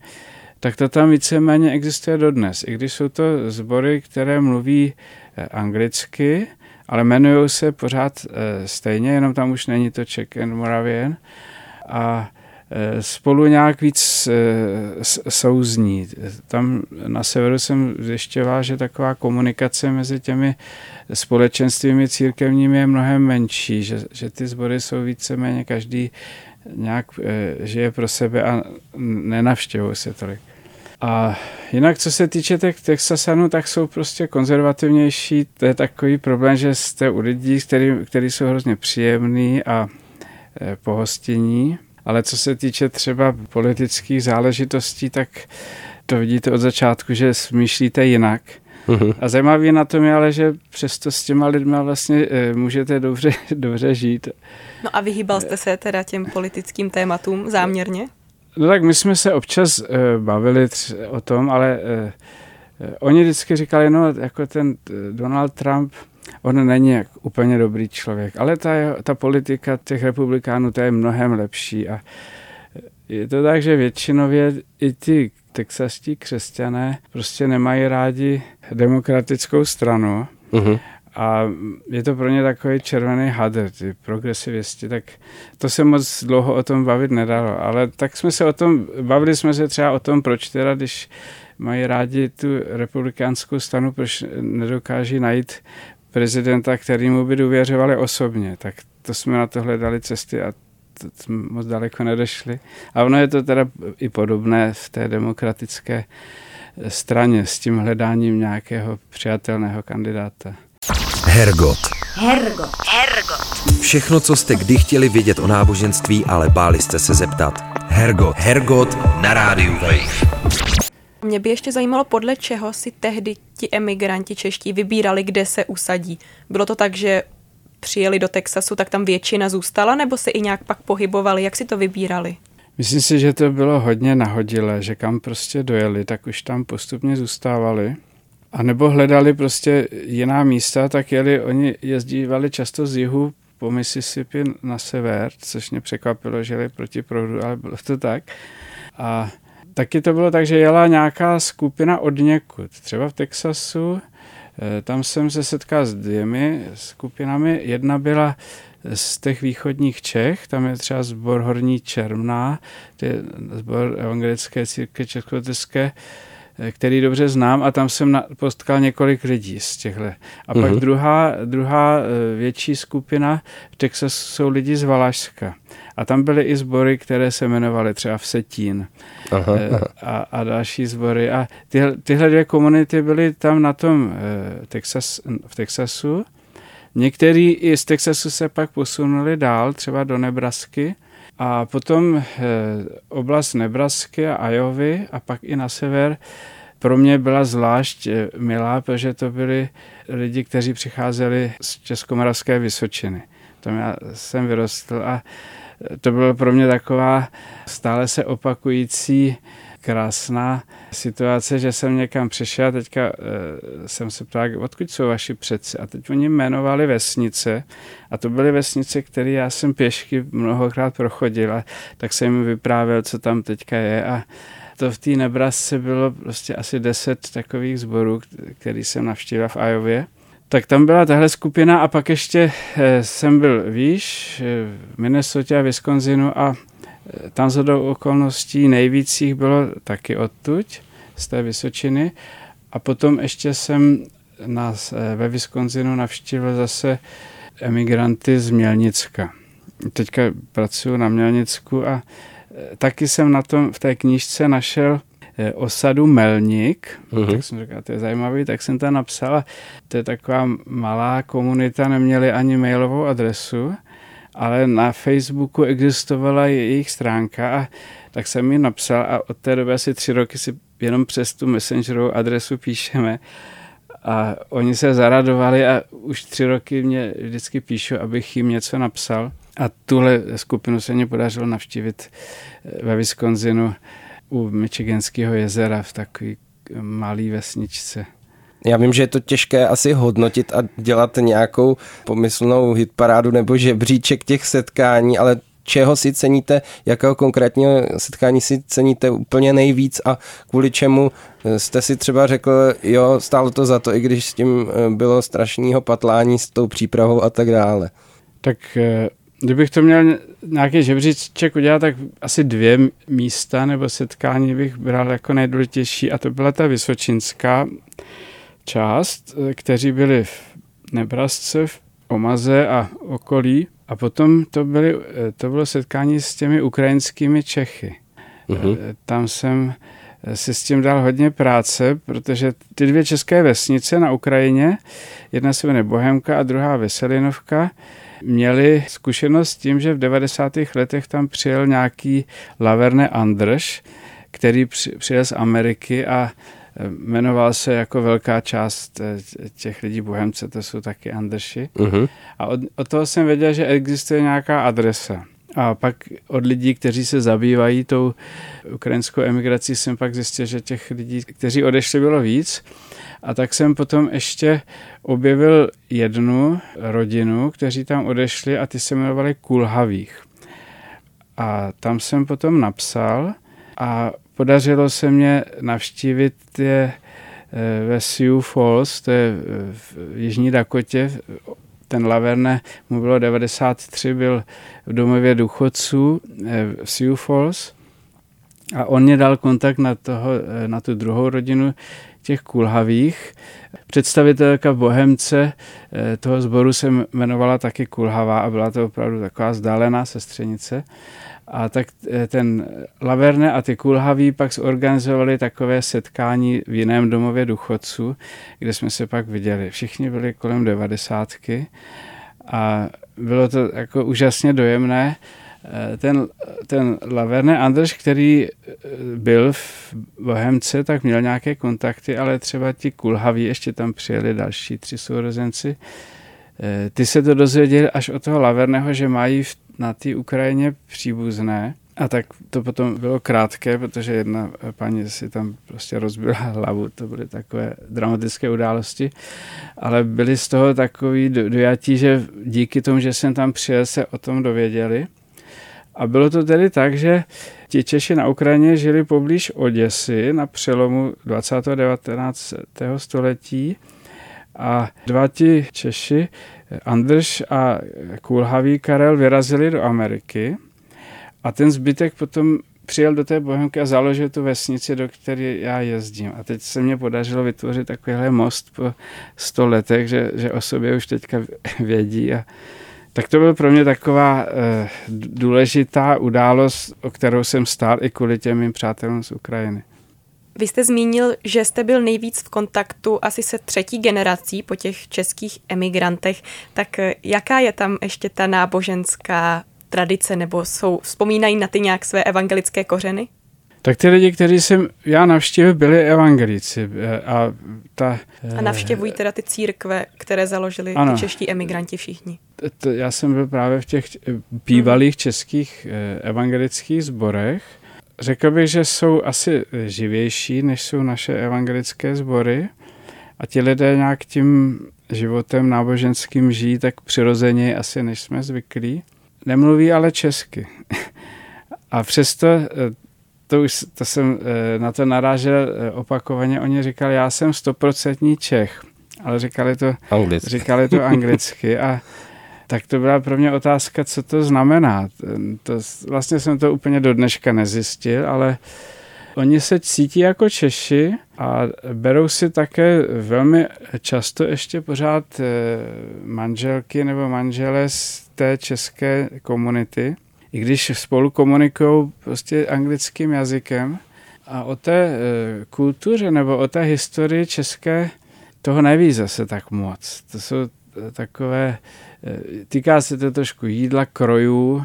tak to tam víceméně existuje dodnes. I když jsou to sbory, které mluví eh, anglicky, ale jmenují se pořád eh, stejně, jenom tam už není to Czech and Moravian. A spolu nějak víc eh, souzní. Tam na severu jsem zjišťoval, že taková komunikace mezi těmi společenstvími církevními je mnohem menší, že, že ty sbory jsou víceméně každý nějak eh, žije pro sebe a nenavštěvují se tolik. A jinak, co se týče těch Texasanů, tak jsou prostě konzervativnější. To je takový problém, že jste u lidí, který, který jsou hrozně příjemný a pohostění ale co se týče třeba politických záležitostí, tak to vidíte od začátku, že smýšlíte jinak. Uh-huh. A zajímavé na tom je ale, že přesto s těma lidma vlastně e, můžete dobře, dobře žít. No a vyhýbal jste se teda těm politickým tématům záměrně? No tak my jsme se občas e, bavili tři, o tom, ale e, oni vždycky říkali, no jako ten Donald Trump, on není jak úplně dobrý člověk, ale ta, ta politika těch republikánů, ta je mnohem lepší a je to tak, že většinově i ty texastí křesťané prostě nemají rádi demokratickou stranu uh-huh. a je to pro ně takový červený hadr, ty progresivisti, tak to se moc dlouho o tom bavit nedalo, ale tak jsme se o tom, bavili jsme se třeba o tom, proč teda, když mají rádi tu republikánskou stranu, proč nedokáží najít prezidenta, kterýmu by důvěřovali osobně. Tak to jsme na to hledali cesty a to jsme moc daleko nedešli. A ono je to teda i podobné v té demokratické straně s tím hledáním nějakého přijatelného kandidáta. Hergot. Hergot. Hergot. Všechno, co jste kdy chtěli vědět o náboženství, ale báli jste se zeptat. Hergot. Hergot na rádiu Wave. Mě by ještě zajímalo, podle čeho si tehdy ti emigranti čeští vybírali, kde se usadí. Bylo to tak, že přijeli do Texasu, tak tam většina zůstala, nebo se i nějak pak pohybovali? Jak si to vybírali? Myslím si, že to bylo hodně nahodilé, že kam prostě dojeli, tak už tam postupně zůstávali. A nebo hledali prostě jiná místa, tak jeli, oni jezdívali často z jihu po Mississippi na sever, což mě překvapilo, že jeli proti proudu, ale bylo to tak. A taky to bylo tak, že jela nějaká skupina od někud. Třeba v Texasu, eh, tam jsem se setkal s dvěmi skupinami. Jedna byla z těch východních Čech, tam je třeba zbor Horní Čermná, to je zbor evangelické církve českoteské, který dobře znám a tam jsem potkal několik lidí z těchto. A pak uh-huh. druhá, druhá eh, větší skupina v Texasu jsou lidi z Valašska. A tam byly i sbory, které se jmenovaly třeba v Setín aha, eh, aha. A, a další sbory. A tyhle, tyhle dvě komunity byly tam na tom eh, Texas, v Texasu. Některý i z Texasu se pak posunuli dál, třeba do Nebrasky. A potom eh, oblast Nebrasky a Iovy a pak i na sever pro mě byla zvlášť milá, protože to byli lidi, kteří přicházeli z Českomoravské Vysočiny. Tam já jsem vyrostl a to bylo pro mě taková stále se opakující krásná situace, že jsem někam přišel a teďka e, jsem se ptal, odkud jsou vaši předci. A teď oni jmenovali vesnice a to byly vesnice, které já jsem pěšky mnohokrát prochodil a tak jsem jim vyprávěl, co tam teďka je a to v té Nebrasce bylo prostě asi deset takových sborů, který jsem navštívil v Ajově. Tak tam byla tahle skupina a pak ještě eh, jsem byl výš v Minnesota a Wisconsinu a tam do okolností nejvíc jich bylo taky odtuď, z té Vysočiny. A potom ještě jsem nás ve Wisconsinu navštívil zase emigranty z Mělnicka. Teďka pracuji na Mělnicku a e, taky jsem na tom v té knížce našel e, osadu Melník, uh-huh. tak jsem říkal, to je zajímavý, tak jsem tam napsal, to je taková malá komunita, neměli ani mailovou adresu ale na Facebooku existovala jejich stránka a tak jsem mi napsal a od té doby asi tři roky si jenom přes tu messengerovou adresu píšeme a oni se zaradovali a už tři roky mě vždycky píšu, abych jim něco napsal. A tuhle skupinu se mě podařilo navštívit eh, ve Wisconsinu u Michiganského jezera v takové malé vesničce. Já vím, že je to těžké asi hodnotit a dělat nějakou pomyslnou hitparádu nebo žebříček těch setkání, ale čeho si ceníte, jakého konkrétního setkání si ceníte úplně nejvíc a kvůli čemu jste si třeba řekl, jo, stálo to za to, i když s tím eh, bylo strašného patlání s tou přípravou a tak dále. Tak eh, kdybych to měl nějaký žebříček udělat, tak asi dvě místa nebo setkání bych bral jako nejdůležitější a to byla ta Vysočinská, část, eh, kteří byli v Nebrasce, v Omaze a okolí. A potom to, byly, eh, to bylo setkání s těmi ukrajinskými Čechy. Uh-huh. Tam jsem si s tím dal hodně práce, protože ty dvě české vesnice na Ukrajině, jedna se jmenuje Bohemka a druhá Veselinovka, měli zkušenost s tím, že v 90. letech tam přijel nějaký Laverne Andrš, který přijel z Ameriky a jmenoval se jako velká část eh, těch lidí Bohemce, to jsou taky Andrši. Uh-huh. A od, od toho jsem věděl, že existuje nějaká adresa. A pak od lidí, kteří se zabývají tou ukrajinskou emigrací, jsem pak zjistil, že těch lidí, kteří odešli, bylo víc. A tak jsem potom ještě objevil jednu rodinu, kteří tam odešli a ty se jmenovali Kulhavých. A tam jsem potom napsal a Podařilo se mě navštívit je eh, ve Sioux Falls, to je v Jižní Dakotě. Ten Laverne mu bylo 93, byl v domově důchodců eh, v Sioux Falls a on mě dal kontakt na, toho, na tu druhou rodinu těch kulhavých. Představitelka Bohemce toho sboru se jmenovala taky Kulhavá a byla to opravdu taková vzdálená sestřenice. A tak eh, ten Laverne a ty Kulhaví pak zorganizovali takové setkání v jiném domově důchodců, kde jsme se pak viděli. Všichni byli kolem devadesátky a bylo to jako úžasně dojemné. Eh, ten, ten Laverne Andrš, který eh, byl v Bohemce, tak měl nějaké kontakty, ale třeba ti Kulhaví, ještě tam přijeli další tři sourozenci, ty se to dozvěděli až od toho Laverného, že mají v na té Ukrajině příbuzné. A tak to potom bylo krátké, protože jedna paní si tam prostě rozbila hlavu, to byly takové dramatické události, ale byli z toho takový dojatí, že díky tomu, že jsem tam přijel, se o tom dověděli. A bylo to tedy tak, že ti Češi na Ukrajině žili poblíž Oděsy na přelomu 20. a 19. století a dva ti Češi Andrš a Kulhavý Karel vyrazili do Ameriky a ten zbytek potom přijel do té Bohemky a založil tu vesnici, do které já jezdím. A teď se mě podařilo vytvořit takovýhle most po sto letech, že, že o sobě už teďka vědí. A, tak to byl pro mě taková e, důležitá událost, o kterou jsem stál i kvůli těm mým přátelům z Ukrajiny. Vy jste zmínil, že jste byl nejvíc v kontaktu asi se třetí generací po těch českých emigrantech. Tak eh, jaká je tam ještě ta náboženská tradice, nebo jsou, vzpomínají na ty nějak své evangelické kořeny? Tak ty lidi, kteří jsem já navštívil, byli evangelici. Eh, a, ta, a navštěvují teda ty církve, které založili ano, ty čeští emigranti všichni. To, já jsem byl právě v těch bývalých českých evangelických zborech řekl bych, že jsou asi živější, než jsou naše evangelické sbory. A ti lidé nějak tím životem náboženským žijí tak přirozeně asi, než jsme zvyklí. Nemluví ale česky. A přesto, eh, to už to jsem eh, na to narážel eh, opakovaně, oni říkali, já jsem stoprocentní Čech, ale říkali to anglicky. Říkali to anglicky a tak to byla pro mě otázka, co to znamená. To, vlastně jsem to úplně do dneška nezjistil, ale oni se cítí jako Češi a berou si také velmi často ještě pořád manželky nebo manžele z té české komunity i když spolu komunikují prostě anglickým jazykem. A o té e, kultuře nebo o té historii české toho neví zase tak moc. To jsou e, takové, týká se to trošku jídla, krojů.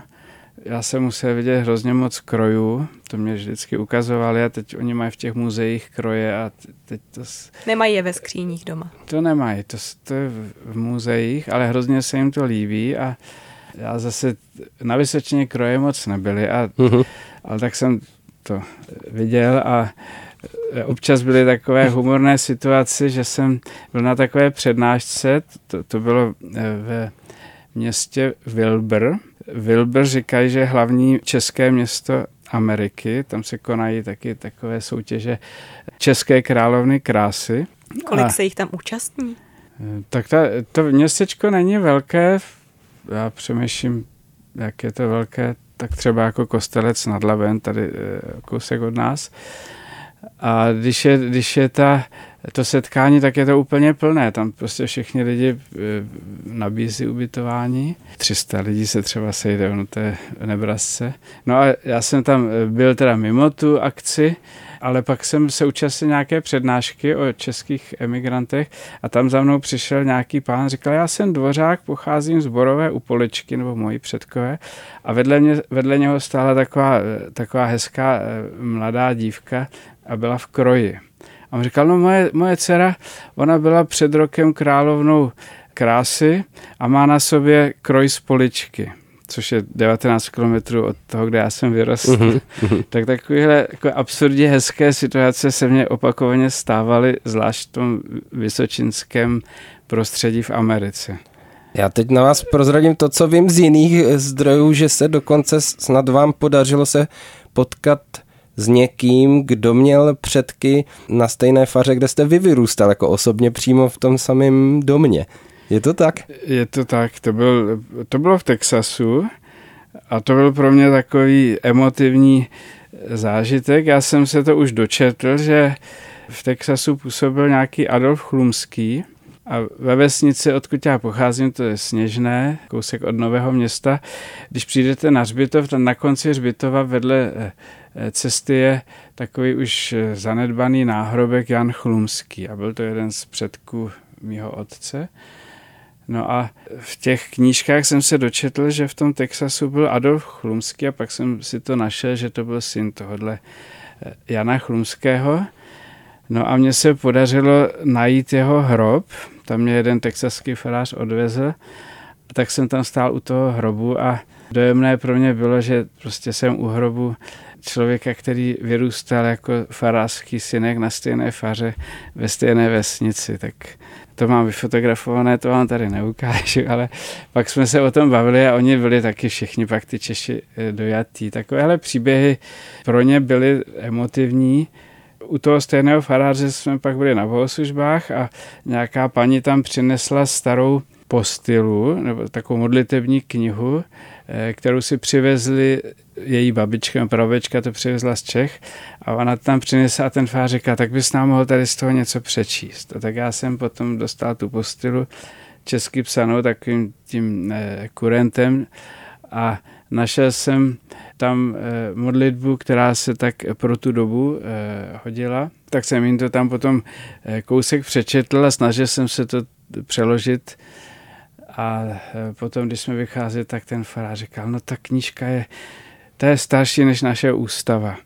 Já jsem musel vidět hrozně moc krojů, to mě vždycky ukazovali a teď oni mají v těch muzeích kroje a teď to... Nemají je ve skříních doma. To nemají, to, to je v muzeích, ale hrozně se jim to líbí a já zase na Vysočině kroje moc nebyly, a, uh-huh. ale tak jsem to viděl a občas byly takové humorné situace, že jsem byl na takové přednášce, to, to bylo eh, ve městě Wilbur. Wilbur říkají, že je hlavní české město Ameriky, tam se konají taky takové soutěže České královny krásy. Kolik a, se jich tam účastní? Eh, tak ta, to městečko není velké, já přemýšlím, jak je to velké, tak třeba jako Kostelec nad Labem, tady eh, kousek od nás. A když je, když je ta, to setkání, tak je to úplně plné. Tam prostě všichni lidi eh, nabízí ubytování. 300 lidí se třeba sejde to je nebrazce. No a já jsem tam eh, byl teda mimo tu akci, ale pak jsem se účastnil nějaké přednášky o českých emigrantech a tam za mnou přišel nějaký pán, říkal, já jsem dvořák, pocházím z Borové u Poličky, nebo moji předkové, a vedle, mě, vedle něho stála taková, taková hezká eh, mladá dívka a byla v kroji. A on říkal, no moje, moje dcera, ona byla před rokem královnou krásy a má na sobě kroj z poličky což je 19 kilometrů od toho, kde já jsem vyrostl. Uh-huh. tak takovéhle jako absurdně hezké situace se mě opakovaně stávaly, zvlášť v tom vysočinském prostředí v Americe. Já teď na vás prozradím to, co vím z jiných zdrojů, že se dokonce snad vám podařilo se potkat s někým, kdo měl předky na stejné faře, kde jste vy vyrůstal, jako osobně přímo v tom samém domě. Je to tak? Je to tak. To, byl, to bylo v Texasu a to byl pro mě takový emotivní zážitek. Já jsem se to už dočetl, že v Texasu působil nějaký Adolf Chlumský a ve vesnici, odkud já pocházím, to je Sněžné, kousek od Nového města. Když přijdete na Hřbitov, tam na konci Hřbitova vedle eh, cesty je takový už zanedbaný náhrobek Jan Chlumský a byl to jeden z předků mýho otce. No a v těch knížkách jsem se dočetl, že v tom Texasu byl Adolf Chlumský a pak jsem si to našel, že to byl syn tohohle eh, Jana Chlumského. No a mně se podařilo najít jeho hrob, tam mě jeden texaský farář odvezl, tak jsem tam stál u toho hrobu a dojemné pro mě bylo, že prostě jsem u hrobu člověka, který vyrůstal jako farářský synek na stejné faře ve stejné vesnici, tak to mám vyfotografované, to vám tady neukážu, ale pak jsme se o tom bavili a oni byli taky všichni pak ty Češi eh, dojatí. Takovéhle příběhy pro ně byly emotivní. U toho stejného faráře jsme pak byli na bohoslužbách a nějaká paní tam přinesla starou postilu, nebo takovou modlitební knihu, eh, kterou si přivezli její babička, prababička to přivezla z Čech a ona tam přinesla a ten fář říká, tak bys nám mohl tady z toho něco přečíst. A tak já jsem potom dostal tu postilu česky psanou takovým tím eh, kurentem a našel jsem tam eh, modlitbu, která se tak pro tu dobu eh, hodila. Tak jsem jim to tam potom eh, kousek přečetl a snažil jsem se to přeložit a potom, když jsme vycházeli, tak ten farář říkal, no ta knížka je to je starší než naše ústava.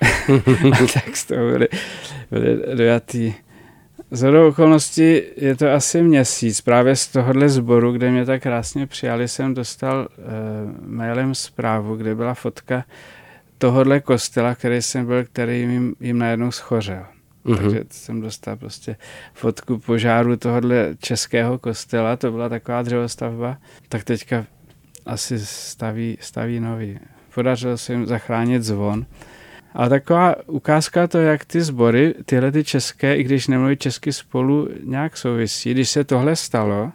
tak z toho byli, byli dojatý. Z okolností je to asi měsíc. Právě z tohohle sboru, kde mě tak krásně přijali, jsem dostal e, mailem zprávu, kde byla fotka tohohle kostela, který jsem byl, který jim, jim najednou schořel. Mm-hmm. Takže jsem dostal prostě fotku požáru tohohle českého kostela, to byla taková dřevostavba, tak teďka asi staví, staví nový. Podařilo se jim zachránit zvon. A taková ukázka to, jak ty sbory, tyhle ty české, i když nemluví česky spolu, nějak souvisí. Když se tohle stalo,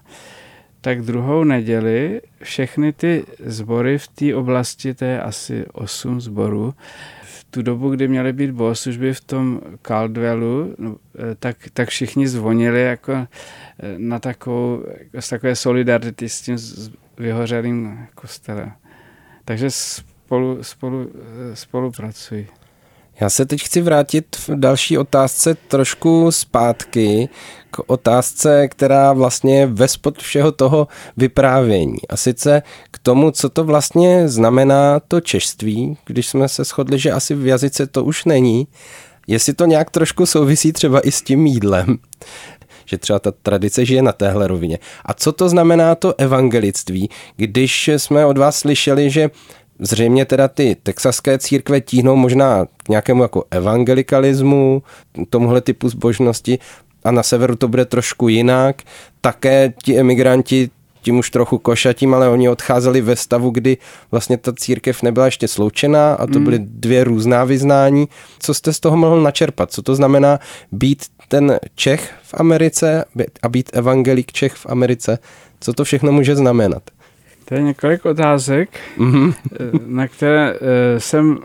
tak druhou neděli všechny ty sbory v té oblasti, to je asi osm zborů, v tu dobu, kdy měly být bohoslužby v tom Caldwellu, no, eh, tak, tak všichni zvonili jako eh, na takovou, jako z takové solidarity s tím vyhořelým kostelem. Takže spolu, spolu, eh, spolupracují. Já se teď chci vrátit v další otázce trošku zpátky k otázce, která vlastně je ve spod všeho toho vyprávění. A sice k tomu, co to vlastně znamená to češství, když jsme se shodli, že asi v jazyce to už není. Jestli to nějak trošku souvisí třeba i s tím jídlem, že třeba ta tradice žije na téhle rovině. A co to znamená to evangelictví, když jsme od vás slyšeli, že Zřejmě teda ty texaské církve tíhnou možná k nějakému jako evangelikalismu, tomuhle typu zbožnosti a na severu to bude trošku jinak. Také ti emigranti tím už trochu košatím, ale oni odcházeli ve stavu, kdy vlastně ta církev nebyla ještě sloučená a to hmm. byly dvě různá vyznání. Co jste z toho mohl načerpat? Co to znamená být ten Čech v Americe a být evangelik Čech v Americe? Co to všechno může znamenat? To je několik otázek, mm-hmm. na které eh, jsem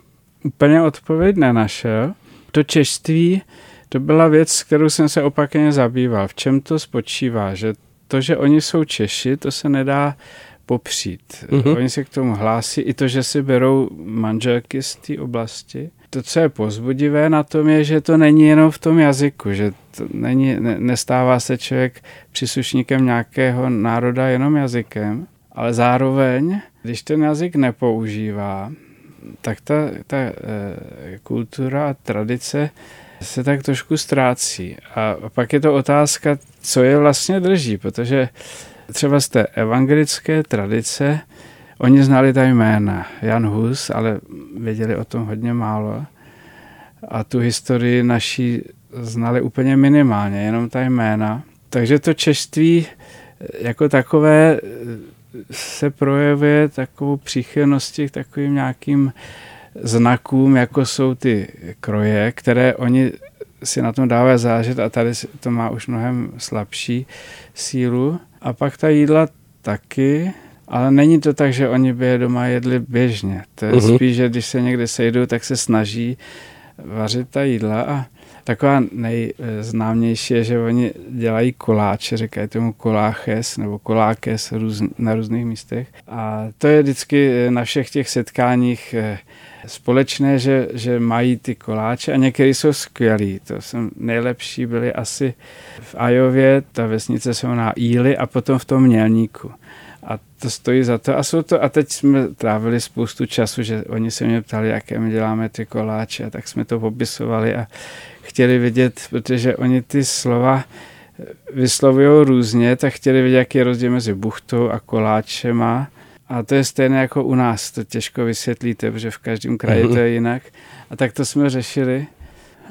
úplně odpověď nenašel. To češství, to byla věc, kterou jsem se opakně zabýval. V čem to spočívá? Že to, že oni jsou Češi, to se nedá popřít. Mm-hmm. Oni se k tomu hlásí. I to, že si berou manželky z té oblasti. To, co je pozbudivé na tom, je, že to není jenom v tom jazyku, že to není, ne, nestává se člověk příslušníkem nějakého národa jenom jazykem, ale zároveň, když ten jazyk nepoužívá, tak ta, ta e, kultura a tradice se tak trošku ztrácí. A pak je to otázka, co je vlastně drží, protože třeba z té evangelické tradice oni znali ta jména. Jan Hus, ale věděli o tom hodně málo. A tu historii naší znali úplně minimálně, jenom ta jména. Takže to češtví jako takové se projevuje takovou příchylností k takovým nějakým znakům, jako jsou ty kroje, které oni si na tom dávají zážet a tady to má už mnohem slabší sílu. A pak ta jídla taky, ale není to tak, že oni by je doma jedli běžně. To je uh-huh. spíš, že když se někde sejdou, tak se snaží vařit ta jídla a Taková nejznámější je, že oni dělají koláče, říkají tomu koláches nebo kolákes na různých místech. A to je vždycky na všech těch setkáních eh, společné, že, že mají ty koláče a některé jsou skvělí. To jsem nejlepší byly asi v Ajově, ta vesnice se jmená Íly a potom v tom Mělníku. A to stojí za to. A jsou to, a teď jsme trávili spoustu času, že oni se mě ptali, jaké my děláme ty koláče, a tak jsme to popisovali a chtěli vědět, protože oni ty slova vyslovují různě, tak chtěli vědět, jaký je rozdíl mezi buchtou a koláčema. A to je stejné jako u nás, to těžko vysvětlíte, protože v každém kraji to je jinak. A tak to jsme řešili.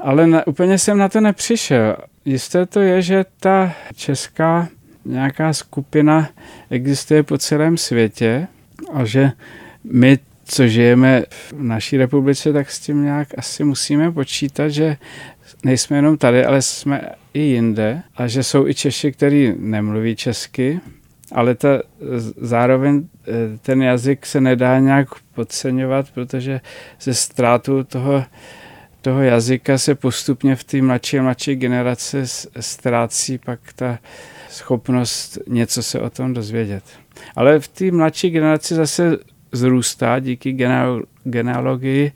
Ale na, úplně jsem na to nepřišel. Jisté to je, že ta česká nějaká skupina existuje po celém světě a že my, co žijeme v naší republice, tak s tím nějak asi musíme počítat, že nejsme jenom tady, ale jsme i jinde a že jsou i Češi, kteří nemluví česky, ale ta, zároveň eh, ten jazyk se nedá nějak podceňovat, protože ze ztrátu toho, toho jazyka se postupně v té mladší a mladší generace ztrácí pak ta schopnost něco se o tom dozvědět. Ale v té mladší generaci zase zrůstá díky genealogii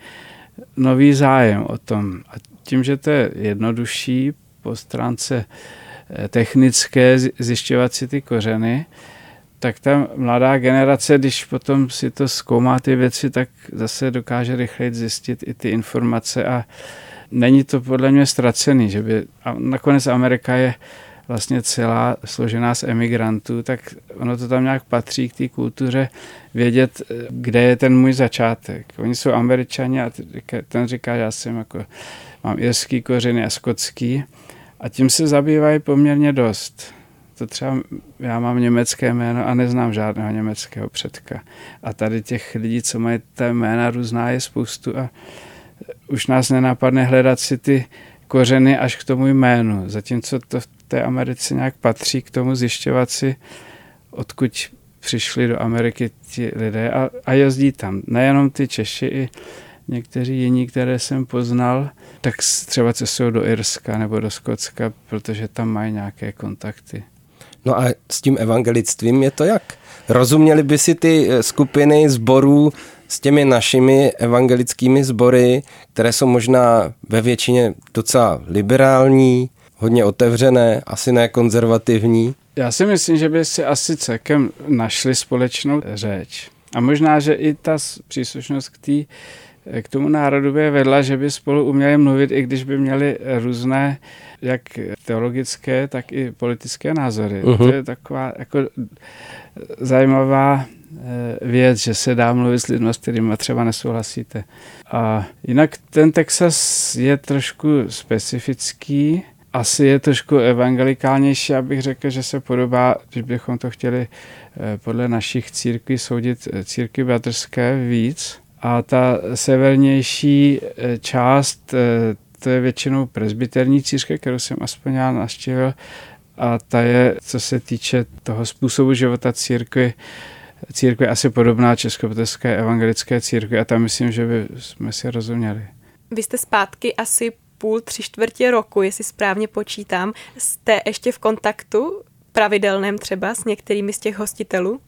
nový zájem o tom. A tím, že to je jednodušší po stránce eh, technické zjišťovat si ty kořeny, tak ta mladá generace, když potom si to zkoumá ty věci, tak zase dokáže rychleji zjistit i ty informace a není to podle mě ztracený, že by, a nakonec Amerika je vlastně celá složená z emigrantů, tak ono to tam nějak patří k té kultuře vědět, kde je ten můj začátek. Oni jsou američani a ten říká, já jsem jako, mám irský kořeny a skotský a tím se zabývají poměrně dost. To třeba já mám německé jméno a neznám žádného německého předka. A tady těch lidí, co mají ta jména různá, je spoustu a už nás nenapadne hledat si ty kořeny až k tomu jménu. Zatímco to v té Americe nějak patří k tomu zjišťovat si, odkud přišli do Ameriky ti lidé a, a jezdí tam. Nejenom ty Češi, i někteří jiní, které jsem poznal, tak třeba jsou do Irska nebo do Skotska, protože tam mají nějaké kontakty. No a s tím evangelictvím je to jak? Rozuměli by si ty eh, skupiny zborů s těmi našimi evangelickými sbory, které jsou možná ve většině docela liberální, hodně otevřené, asi ne konzervativní? Já si myslím, že by si asi celkem našli společnou řeč. A možná, že i ta příslušnost k, tý, k tomu národu by vedla, že by spolu uměli mluvit, i když by měli různé jak teologické, tak i politické názory. Uh-huh. To je taková jako zajímavá eh, věc, že se dá mluvit s lidmi, s kterými třeba nesouhlasíte. A jinak ten Texas je trošku specifický, asi je trošku evangelikálnější, abych řekl, že se podobá, když bychom to chtěli eh, podle našich církví soudit eh, církvy bratrské víc. A ta severnější část, to je většinou presbyterní církev, kterou jsem aspoň já naštívil, a ta je, co se týče toho způsobu života církvy, církve asi podobná Českobratrské evangelické církvi a tam myslím, že by jsme si rozuměli. Vy jste zpátky asi půl, tři čtvrtě roku, jestli správně počítám. Jste ještě v kontaktu pravidelném třeba s některými z těch hostitelů?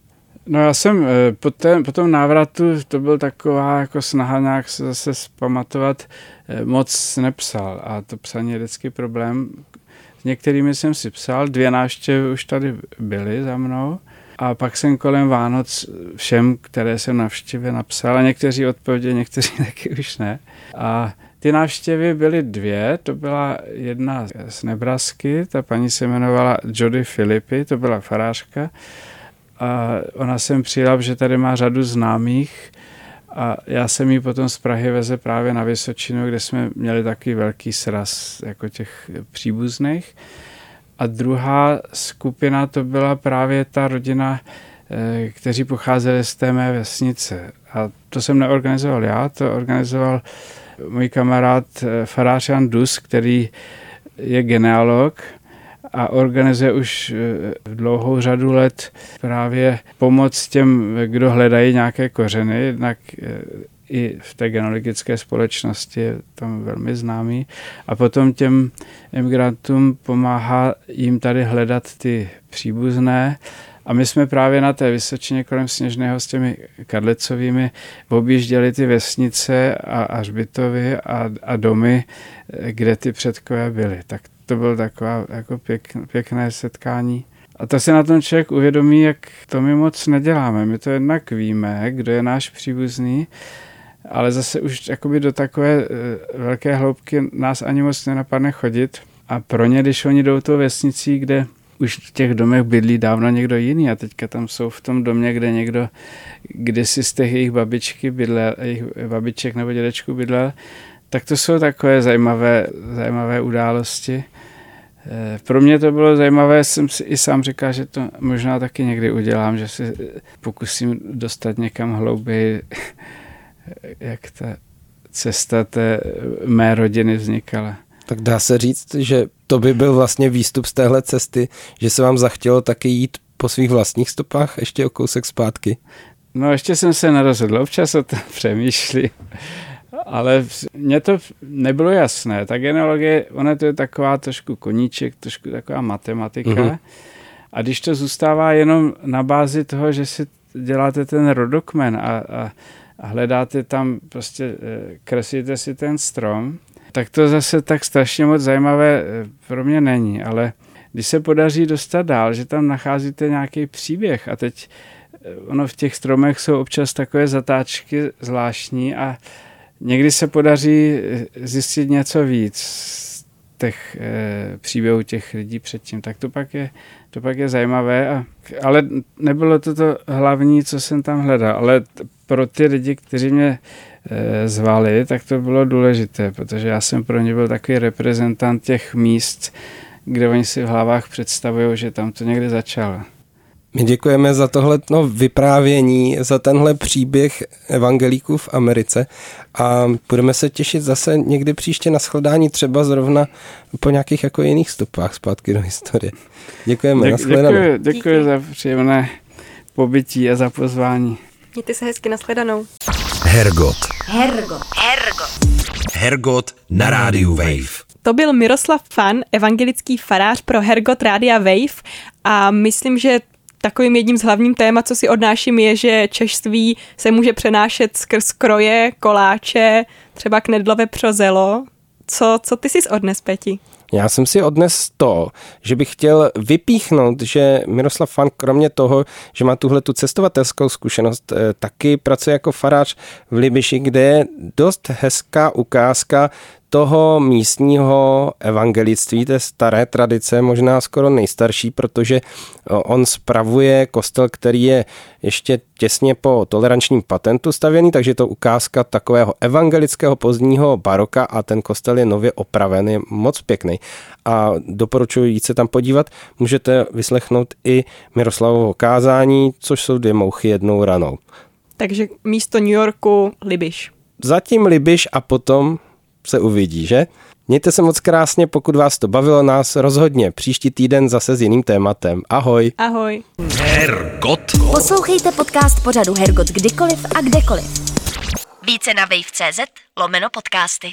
No já jsem eh, po, té, po tom návratu, to byl taková jako snaha nějak se zase zpamatovat, eh, moc nepsal a to psaní je vždycky problém. S některými jsem si psal, dvě návštěvy už tady byly za mnou a pak jsem kolem Vánoc všem, které jsem navštívil, napsal a někteří odpovědi, někteří taky už ne. A ty návštěvy byly dvě, to byla jedna z Nebrasky, ta paní se jmenovala Jody Filipy, to byla farářka a ona sem přijela, že tady má řadu známých a já jsem ji potom z Prahy veze právě na Vysočinu, kde jsme měli takový velký sraz jako těch příbuzných. A druhá skupina to byla právě ta rodina, eh, kteří pocházeli z té mé vesnice. A to jsem neorganizoval já, to organizoval můj kamarád eh, Farář Jan Dus, který je genealog a organizuje už eh, dlouhou řadu let právě pomoc těm, kdo hledají nějaké kořeny, jednak i v té genealogické společnosti je tam velmi známý. A potom těm emigrantům pomáhá jim tady hledat ty příbuzné. A my jsme právě na té Vysočině kolem Sněžného s těmi Kadlecovými objížděli ty vesnice a, a hřbitovy a, a domy, kde ty předkové byly. Tak to bylo taková jako pěk, pěkné setkání. A to se na tom člověk uvědomí, jak to my moc neděláme. My to jednak víme, kdo je náš příbuzný, ale zase už jakoby do takové eh, velké hloubky nás ani moc nenapadne chodit. A pro ně, když oni jdou tou vesnicí, kde už v těch domech bydlí dávno někdo jiný a teďka tam jsou v tom domě, kde někdo kdysi z těch jejich babičky bydlel, jejich babiček nebo dědečku bydlel, tak to jsou takové zajímavé, zajímavé události. Eh, pro mě to bylo zajímavé, jsem si i sám říkal, že to možná taky někdy udělám, že si pokusím dostat někam hlouběji, jak ta cesta té mé rodiny vznikala. Tak dá se říct, že to by byl vlastně výstup z téhle cesty, že se vám zachtělo taky jít po svých vlastních stopách ještě o kousek zpátky? No ještě jsem se nerozhodl, občas o tom přemýšlím ale mně to nebylo jasné. Ta genealogie, ona to je taková trošku koníček, trošku taková matematika. Uh-huh. A když to zůstává jenom na bázi toho, že si děláte ten rodokmen a, a, a hledáte tam, prostě eh, kreslíte si ten strom, tak to zase tak strašně moc zajímavé eh, pro mě není. Ale když se podaří dostat dál, že tam nacházíte nějaký příběh a teď eh, ono v těch stromech jsou občas takové zatáčky zvláštní a Někdy se podaří zjistit něco víc. těch e, příběhů těch lidí předtím, tak to pak je, to pak je zajímavé. A, ale nebylo to to hlavní, co jsem tam hledal, ale pro ty lidi, kteří mě e, zvali, tak to bylo důležité, protože já jsem pro ně byl takový reprezentant těch míst, kde oni si v hlavách představují, že tam to někde začalo. My děkujeme za tohle no, vyprávění, za tenhle příběh evangelíků v Americe a budeme se těšit zase někdy příště na shledání třeba zrovna po nějakých jako jiných stopách zpátky do historie. Děkujeme, Děk, děkuji, děkuji za příjemné pobytí a za pozvání. Mějte se hezky, nashledanou. Hergot. Hergot. Hergot. Hergot na rádiu Wave. To byl Miroslav Fan, evangelický farář pro Hergot Rádia Wave a myslím, že takovým jedním z hlavním témat, co si odnáším, je, že češství se může přenášet skrz kroje, koláče, třeba knedlové přozelo. Co, co ty jsi odnes, Peti? Já jsem si odnes to, že bych chtěl vypíchnout, že Miroslav Fan, kromě toho, že má tuhle tu cestovatelskou zkušenost, eh, taky pracuje jako farář v Libiši, kde je dost hezká ukázka toho místního evangelictví, té staré tradice, možná skoro nejstarší, protože on spravuje kostel, který je ještě těsně po tolerančním patentu stavěný, takže to ukázka takového evangelického pozdního baroka a ten kostel je nově opraven, je moc pěkný. A doporučuji jít se tam podívat. Můžete vyslechnout i Miroslavovo kázání, což jsou dvě mouchy jednou ranou. Takže místo New Yorku Libiš. Zatím Libiš a potom se uvidí, že? Mějte se moc krásně, pokud vás to bavilo nás rozhodně. Příští týden zase s jiným tématem. Ahoj. Ahoj. Hergot. Poslouchejte podcast pořadu Hergot kdykoliv a kdekoliv. Více na wave.cz lomeno podcasty.